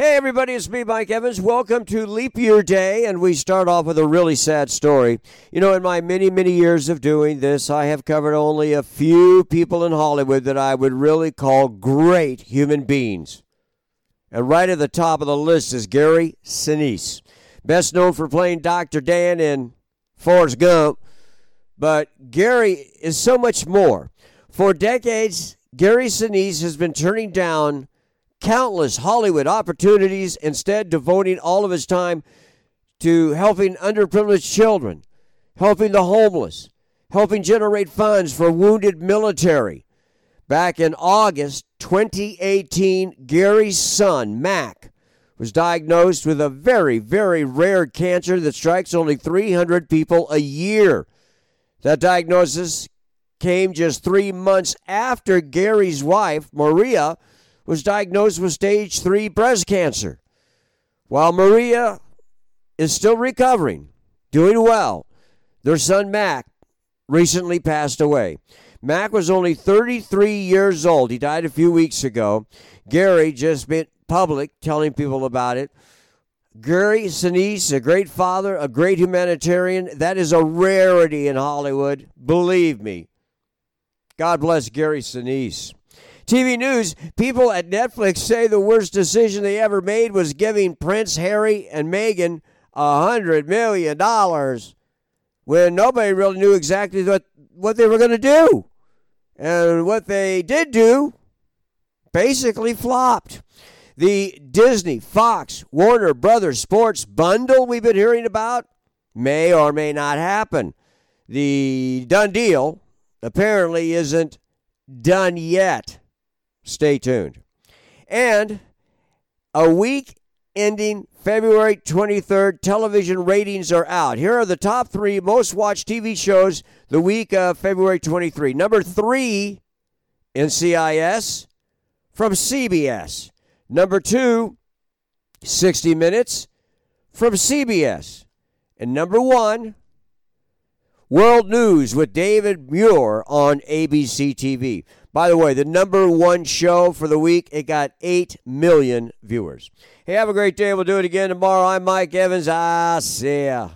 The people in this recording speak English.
Hey, everybody, it's me, Mike Evans. Welcome to Leap Year Day, and we start off with a really sad story. You know, in my many, many years of doing this, I have covered only a few people in Hollywood that I would really call great human beings. And right at the top of the list is Gary Sinise, best known for playing Dr. Dan in Forrest Gump. But Gary is so much more. For decades, Gary Sinise has been turning down countless Hollywood opportunities, instead, devoting all of his time to helping underprivileged children, helping the homeless, helping generate funds for wounded military. Back in August 2018, Gary's son, Mac, was diagnosed with a very, very rare cancer that strikes only 300 people a year. That diagnosis came just three months after Gary's wife, Maria, was diagnosed with stage three breast cancer. While Maria is still recovering, doing well, their son Mac recently passed away. Mac was only 33 years old. He died a few weeks ago. Gary just went public telling people about it. Gary Sinise, a great father, a great humanitarian. That is a rarity in Hollywood. Believe me. God bless Gary Sinise. TV news people at Netflix say the worst decision they ever made was giving Prince Harry and Meghan a hundred million dollars when nobody really knew exactly what, what they were going to do. And what they did do basically flopped. The Disney, Fox, Warner Brothers sports bundle we've been hearing about may or may not happen. The done deal apparently isn't done yet. Stay tuned. And a week ending February 23rd, television ratings are out. Here are the top three most watched TV shows the week of February 23. Number three, NCIS from CBS. Number two, 60 Minutes from CBS. And number one, World News with David Muir on ABC TV. By the way, the number one show for the week, it got 8 million viewers. Hey, have a great day. We'll do it again tomorrow. I'm Mike Evans. Ah, see ya.